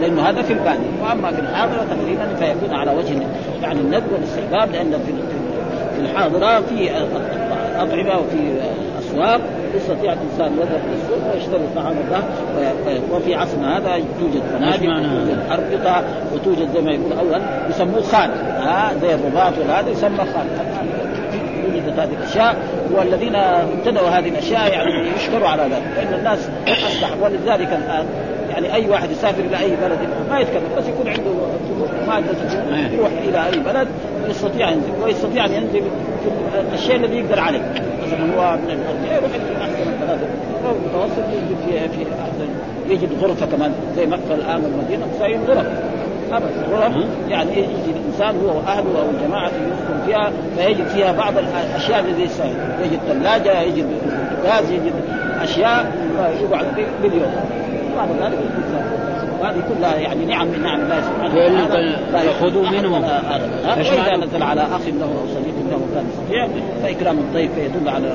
لأنه هذا في الباديه وأما في الحاضرة تقريبا فيكون على وجه يعني الندب والاستحباب لأن في في الحاضرة في أطعمة وفي أسواق يستطيع الإنسان يذهب إلى السوق ويشتري طعام الله وفي عصرنا هذا يوجد فنادق وتوجد اربطه وتوجد زي ما يقول اول يسموه خان. ها زي الرباط وهذا يسمى خان. وجدت هذه الأشياء والذين ابتدأوا هذه الأشياء يعني يشكروا على ذلك. لأن الناس اصبح ولذلك الآن يعني أي واحد يسافر إلى أي بلد ما يتكلم بس يكون عنده ماده يروح إلى أي بلد يستطيع ينزل ويستطيع أن ينزل في الشيء الذي يقدر عليه. مثلا هو من الأرض يروح احسن البلد أو المتوسط يجد في في احسن يجد غرفة كمان زي مكة الآن والمدينة مساويين غرف. ابدا. غرف. يعني يجي الإنسان هو وأهله أو الجماعة يسكن فيها فيجد فيها بعض الأشياء التي يستاهل يجد ثلاجة يجد غاز يجد أشياء يقعد باليوم. بعد ذلك وهذه كلها يعني نعم من نعم الله سبحانه وتعالى فخذوا منهم. وإذا نزل على أخ له أو صديق له كان يستطيع فإكرام الضيف يدل على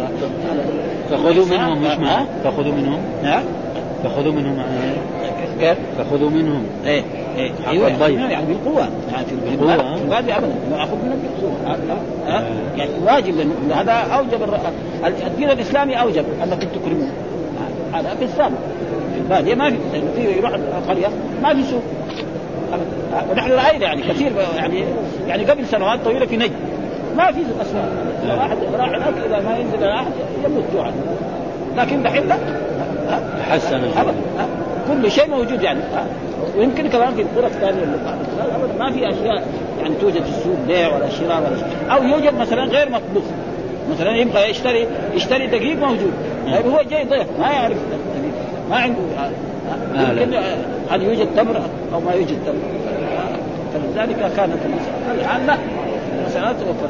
على فخذوا منهم مش معنى؟ فخذوا منهم. ها؟ فخذوا منهم كيف؟ فخذوا منهم. إيه إيه. أيوه الضيف. يعني بالقوة. يعني في بالقوة. الغالب ابدا. ما أخذ منك بالقوة؟ ها؟ يعني واجب هذا أوجب الدين الإسلامي أوجب انكم تكرمون هذا في السابق في الباديه ما في لأنه في يروح القرية ما في سوق. ونحن رأينا يعني كثير يعني يعني قبل سنوات طويلة في نجد. ما في لو واحد راح هناك إذا ما ينزل على احد يموت جوعا. لكن دحين لا؟ تحسن؟ كل شيء موجود يعني؟ ويمكن كمان في القرى الثانية ابدا ما في أشياء يعني توجد في السوق بيع ولا شراء ولا شيء. أو يوجد مثلا غير مطبوخ. مثلا يبغى يشتري يشتري دقيق موجود. طيب هو جاي ضيف ما يعرف ما عنده. يمكن هل يوجد تمر أو ما يوجد تمر. فلذلك كانت المسألة الآن لا توفر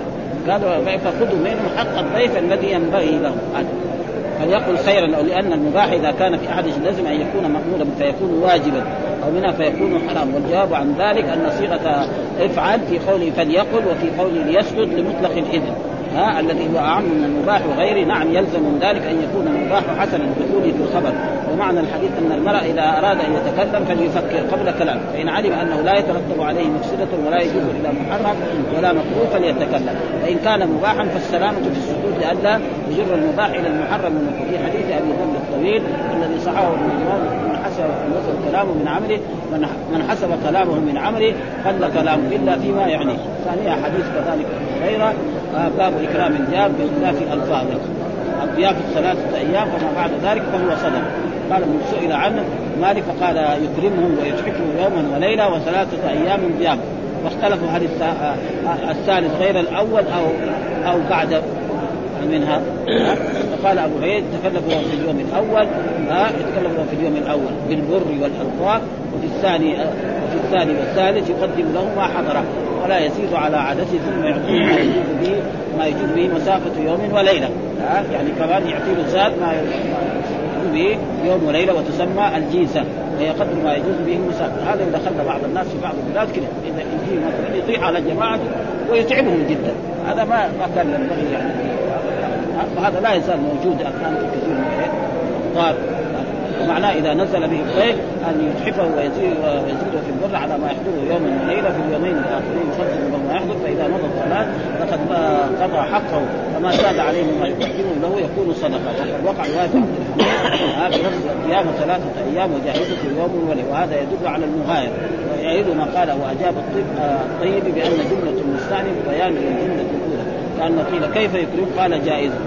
قالوا فخذوا منه حق الضيف الذي ينبغي له فليقل خيرا أو لأن المباح إذا كان في أحد لازم أن يكون مامورا فيكون واجبا أو منها فيكون حرام؟ والجواب عن ذلك أن صيغة افعل في قوله فليقل وفي قوله ليسجد لمطلق الإذن. ها الذي هو أعم من المباح وغيره. نعم يلزم من ذلك أن يكون المباح حسنا بدخوله في الخبر. ومعنى الحديث أن المرء إذا أراد أن يتكلم فليفكر قبل كلامه فإن علم أنه لا يترتب عليه مفسدة ولا يجوز إلى محرم ولا مكروه فليتكلم. فإن كان مباحا فالسلامة في السكوت لئلا يجر المباح إلى المحرم من في حديث أبي ذر الطويل الذي صححه ابن من حسب كلامه من عمله من حسب كلامه من عمله قل كلامه إلا فيما يعنيه. ثانيها حديث كذلك غيره آه، باب إكرام الجار باختلاف الفاظه الضيافه ثلاثة أيام فما بعد ذلك فهو صدق. قال من سئل عنه مالك فقال يكرمهم ويضحكهم يوما وليلة وثلاثة أيام ضيافه واختلفوا هل آه، آه، الثالث غير الأول أو أو بعد منها. ها؟ فقال أبو عيد تكلفوا في اليوم الأول. ها؟ يتكلفوا في اليوم الأول بالبر والالقاب وفي الثاني وفي الثاني والثالث يقدم له ما حضره ولا يزيد على عادته ثم يعطيه ما يجوز به ما يجوز به مسافه يوم وليلة. ها؟ يعني كمان يعطي له زاد ما يجوز به يوم وليلة وتسمى الجيزة. وهي قدر ما يجوز به المسافه هذا اللي خلى بعض الناس في بعض البلاد كده. إذا يجي مثلا يطيح على جماعته ويتعبهم جدا. هذا ما ما كان ينبغي يعني. وهذا لا يزال موجود الان في كثير من الأوقات ومعناه إذا نزل به الضيف أن يتحفه ويزيده في البر على ما يحضره يوما وليلة في اليومين الآخرين له ما يحضر فإذا مضى الصلاة فقد قضى حقه فما زاد عليه مما يقدمه له يكون صدقة. وقد وقع روايه هذا لفظ قيام ثلاثة أيام وجاهزة يوم وليلة. وهذا يدل على المغاير ويعيد ما قال وأجاب الطيب بأن جملة المستعني بيان للجملة الأولى. كان قيل كيف يكرم قال جائزه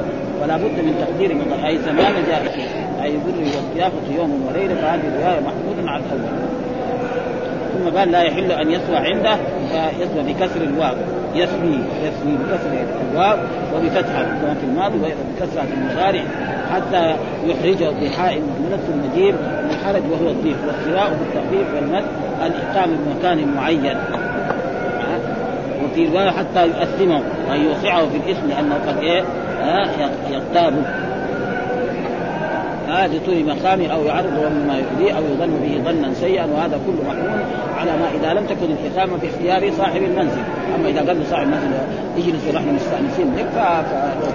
ولا بد من تقدير مضى أي زمان فيه أي بر والضيافه يوم وليلة فهذه الروايه محمود على الأول. ثم قال لا يحل أن يسوى عنده يسوى بكسر الواو. يسوي يسوي بكسر الواو وبفتحه كما في الماضي وبكسرها في المضارع حتى يحرجه بحاء من المجيب من الحرج وهو الضيف. والقراء بالتخفيف والمد الإقامة بمكان معين. وفي رواية حتى يؤثمه اي يوسعه في الاثم لأنه قد إيه؟ يغتاب هذا طول مقامه أو يعرض مما يؤذيه أو يظن به ظنا سيئا وهذا كله محمول على ما إذا لم تكن الاقامه باختيار صاحب المنزل. أما إذا قال صاحب المنزل اجلس ونحن مستأنسين بك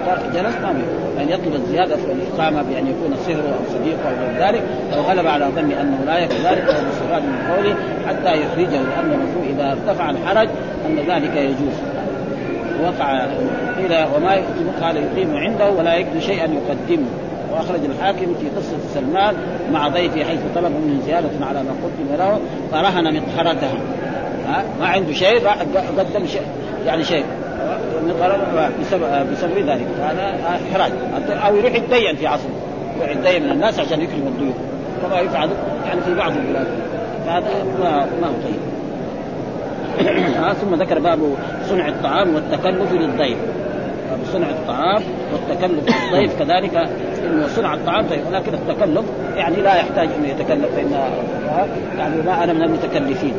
فجلس ما يعني يطلب الزيادة في الإقامة بأن يكون صهره أو صديقه أو غير ذلك أو غلب على ظن أنه لا يكون ذلك فهو مستفاد من قوله حتى يخرجه لأن المفروض إذا ارتفع الحرج أن ذلك يجوز. وقع قيل وما يقيم قال يقيم عنده ولا يجد شيئا يقدمه. وأخرج الحاكم في قصة سلمان مع ضيفه حيث طلب منه زيادة على ما قدم له فرهن مطهرتها ها؟ ما عنده شيء قدم شيء يعني شيء. بسبب, بسبب ذلك. هذا إحراج. أو يروح يتدين في عصره. يروح يتدين من الناس عشان يكرم الضيوف. كما يفعل يعني في بعض البلاد. فهذا ما ما هو طيب ثم ذكر باب صنع الطعام والتكلف للضيف. صنع الطعام والتكلف للضيف كذلك إنه صنع الطعام طيب ولكن التكلف يعني لا يحتاج إنه يتكلف فإن يعني ما أنا من المتكلفين.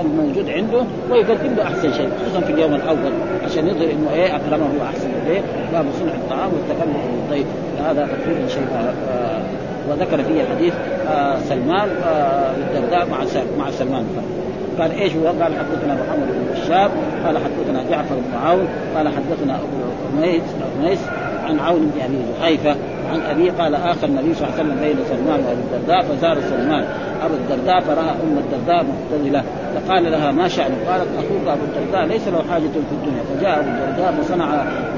الموجود عنده ويقدم له أحسن شيء خصوصا في اليوم الأول عشان يظهر إنه إيه أكرمه وأحسن إليه باب صنع الطعام والتكلف للضيف هذا تقريبا شيء آه وذكر فيه حديث آه سلمان آه الدرداء مع مع سلمان. قال إيش هو؟ قال حدثنا محمد بن بشار قال حدثنا جعفر بن عون قال حدثنا أبو انيس عن عون بن أبي جحيفه عن أبي قال آخر النبي صلى الله عليه وسلم بين سلمان وابي الدرداء فزار سلمان أبو الدرداء فرأى أم الدرداء مختزله فقال لها ما شأنه؟ قالت أخوك أبو الدرداء ليس له حاجة في الدنيا. فجاء أبو الدرداء فصنع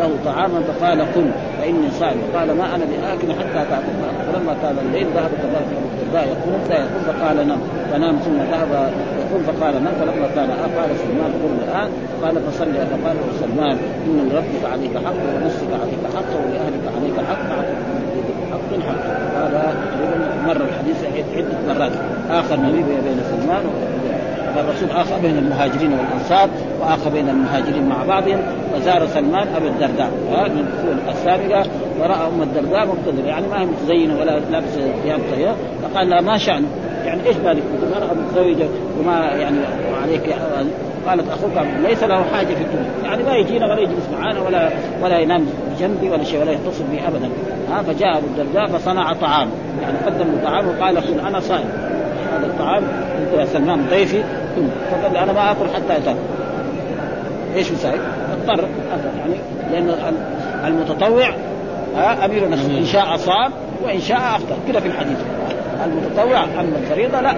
له طعاما فقال كل فإني صائم. قال ما أنا بآكل حتى تأكل. فلما كان الليل ذهب كذلك أبو الدرداء يقوم لا يقوم فقال نم. فنام ثم ذهب يقوم فقال نم. فلما كان قال سلمان قم الان قال فصلي. فقال سلمان إن لربك عليك حق ولنفسك عليك حق ولأهلك عليك حق. حق. حق هذا مر الحديث عدة مرات. آخر نبي بين سلمان الرسول آخر بين المهاجرين والأنصار وآخر بين المهاجرين مع بعضهم وزار سلمان أبو الدرداء. من الدخول السابقه وراى أم الدرداء مقتدره يعني ما هي متزينه ولا لابسة ثياب طيبة. فقال لها ما شانه يعني إيش بالك؟ المراه متزوجه وما يعني عليك. قالت أخوك ليس له حاجة في الدنيا. يعني ما يجينا ولا يجلس معنا ولا ولا ينام بجنبي ولا شيء ولا يتصل بي ابدا. ها فجاء أبو الدرداء فصنع طعام. يعني قدم له طعام وقال كل أنا صائم. هذا الطعام؟ انت يا سلمان ضيفي. فقال أنا ما آكل حتى أتاكل. إيش يساوي؟ اضطر يعني لأن المتطوع أمير نفسه إن شاء صام وإن شاء أفطر. كذا في الحديث. المتطوع أما الفريضة لا.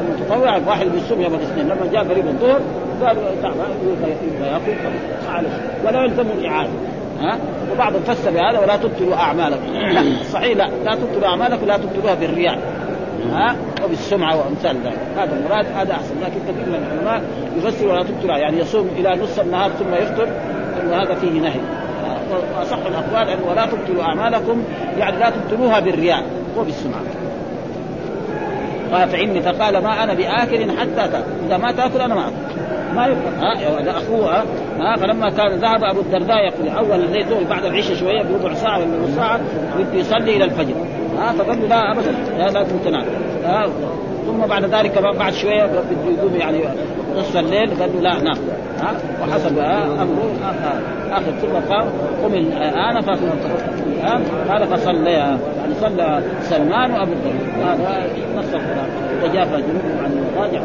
المتطوع واحد بيصوم يوم الاثنين. لما جاء قريب الظهر قالوا تعبان يبغى يأكل. معلش ولا يلزم الإعادة. ها؟ وبعضهم فسر بهذا ولا تبطلوا أعمالكم. لا صحيح لا. لا تبطلوا أعمالكم لا تبطلوها بالرياء. ها وبالسمعة وأمثال ذلك. هذا المراد هذا أحسن. لكن كثير من العلماء يفسر ولا تبطلوا. يعني يصوم إلى نصف النهار ثم يفطر إن هذا فيه نهي. وأصح الأقوال أن ولا تبطلوا أعمالكم يعني لا تبطلوها بالرياء وبالسمعة. قال فإني فقال ما أنا بآكل حتى تأكل. إذا ما تأكل أنا ما أكل. ما يقبل ها هذا أخوه ها. فلما كان ذهب أبو الدرداء يقول أول الليل بعد العشاء شوية بربع ساعة ولا نص ساعة بده يصلي إلى الفجر. ها له لا أبدا لا لازم تنام ثم بعد ذلك بعد شوية يقوم يعني نصف الليل قال له لا نام ها وحسب أمره. آخر ثم قام قم الآن قال فصلى يعني صلى سلمان وأبو الدرداء هذا نص القرآن. تجافى جنوبهم عن المضاجع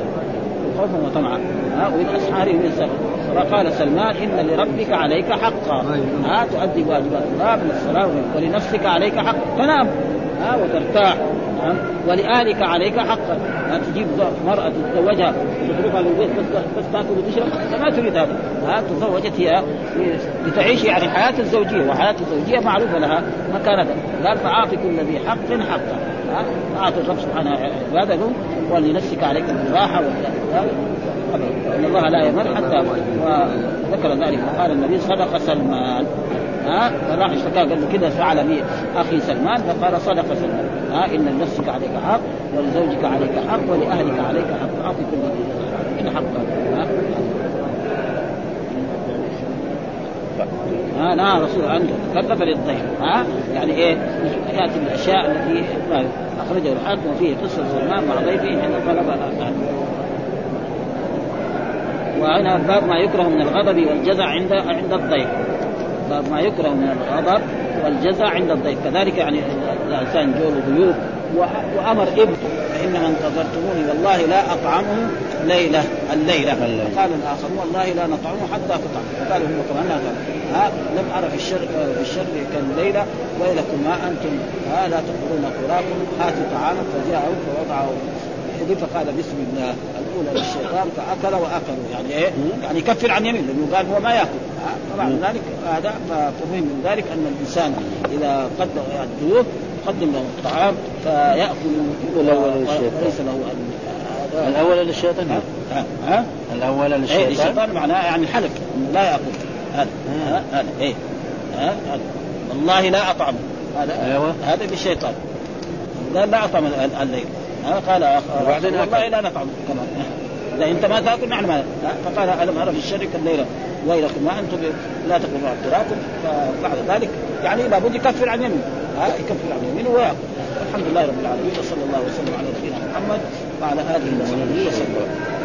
خوفا وطمعا. ها وبالاسحار هم قال سلمان إن لربك عليك حقا. ها تؤدي واجبات الله من الصلاة ولنفسك عليك حق تنام. ها وترتاح. نعم ولآلك عليك حقا. لا تجيب مرأة تتزوجها. وتتركها في البيت بس بس تاكل وتشرب ما تريد هذا. ها تزوجت هي. لتعيش يعني حياة الزوجية. وحياة الزوجية معروفة لها. مكانتها قال فأعطي كل ذي حق حقا. أعطي الرب سبحانه عباده ولنفسك عليك الراحة إن الله لا يمل حتى وذكر ذلك. وقال النبي صدق سلمان. ها؟ فراح اشتكى قال له كذا فعل أخي سلمان فقال صدق سلمان. ها؟ إن لنفسك عليك حق ولزوجك عليك حق ولأهلك عليك حق. أعطي كل ذي حق. ها ها نهى رسول عنه كلف للضيف ها؟ يعني إيه؟ يأتي بالأشياء التي أخرجه الحاكم وفيه قصة سلمان مع ضيفه حين طلب وهنا باب ما يكره من الغضب والجزع عند عند الضيف. باب ما يكره من الغضب والجزع عند الضيف. كذلك يعني الإنسان جول ضيوف وأمر ابن فإنما انتظرتموني. والله لا أطعمه ليلة الليلة. قال الآخر والله لا نطعمه حتى تطعم. فقالوا هم كمان ها لم أرى في الشر في الشر كالليلة. ويلكم ما أنتم ها لا تقولون قراكم هاتوا طعامك فجاءوا فوضعوا حذف قال بسم الله. الأولى للشيطان فأكل واكلوا يعني إيه؟ يعني يكفر عن يمين لأنه قال هو ما يأكل. فمعنى ذلك هذا ففهم من ذلك أن الإنسان إذا قدم الضيوف قدم له الطعام فيأكل وليس له الأول للشيطان؟ ها؟ ها؟ الأول للشيطان؟ إيه الشيطان معناه يعني الحلق لا يأكل. هذا هذا إيه. هذا. والله لا أطعم. هذا أيوة. هذا بالشيطان. قال لا أطعم الليل. قال وبعدين والله لا نطعم. كمان. اذا أنت ما تأكل نحن ما فقال ألم أرى في الشر كالليله ويلكم ما أنتم لا تقولوا اعتراكم فبعد ذلك يعني لابد يكفر عن يمين. ها يكفر عن يمين وياكل الحمد لله رب العالمين وصلى الله وسلم على نبينا محمد وعلى آله وصحبه. وسلم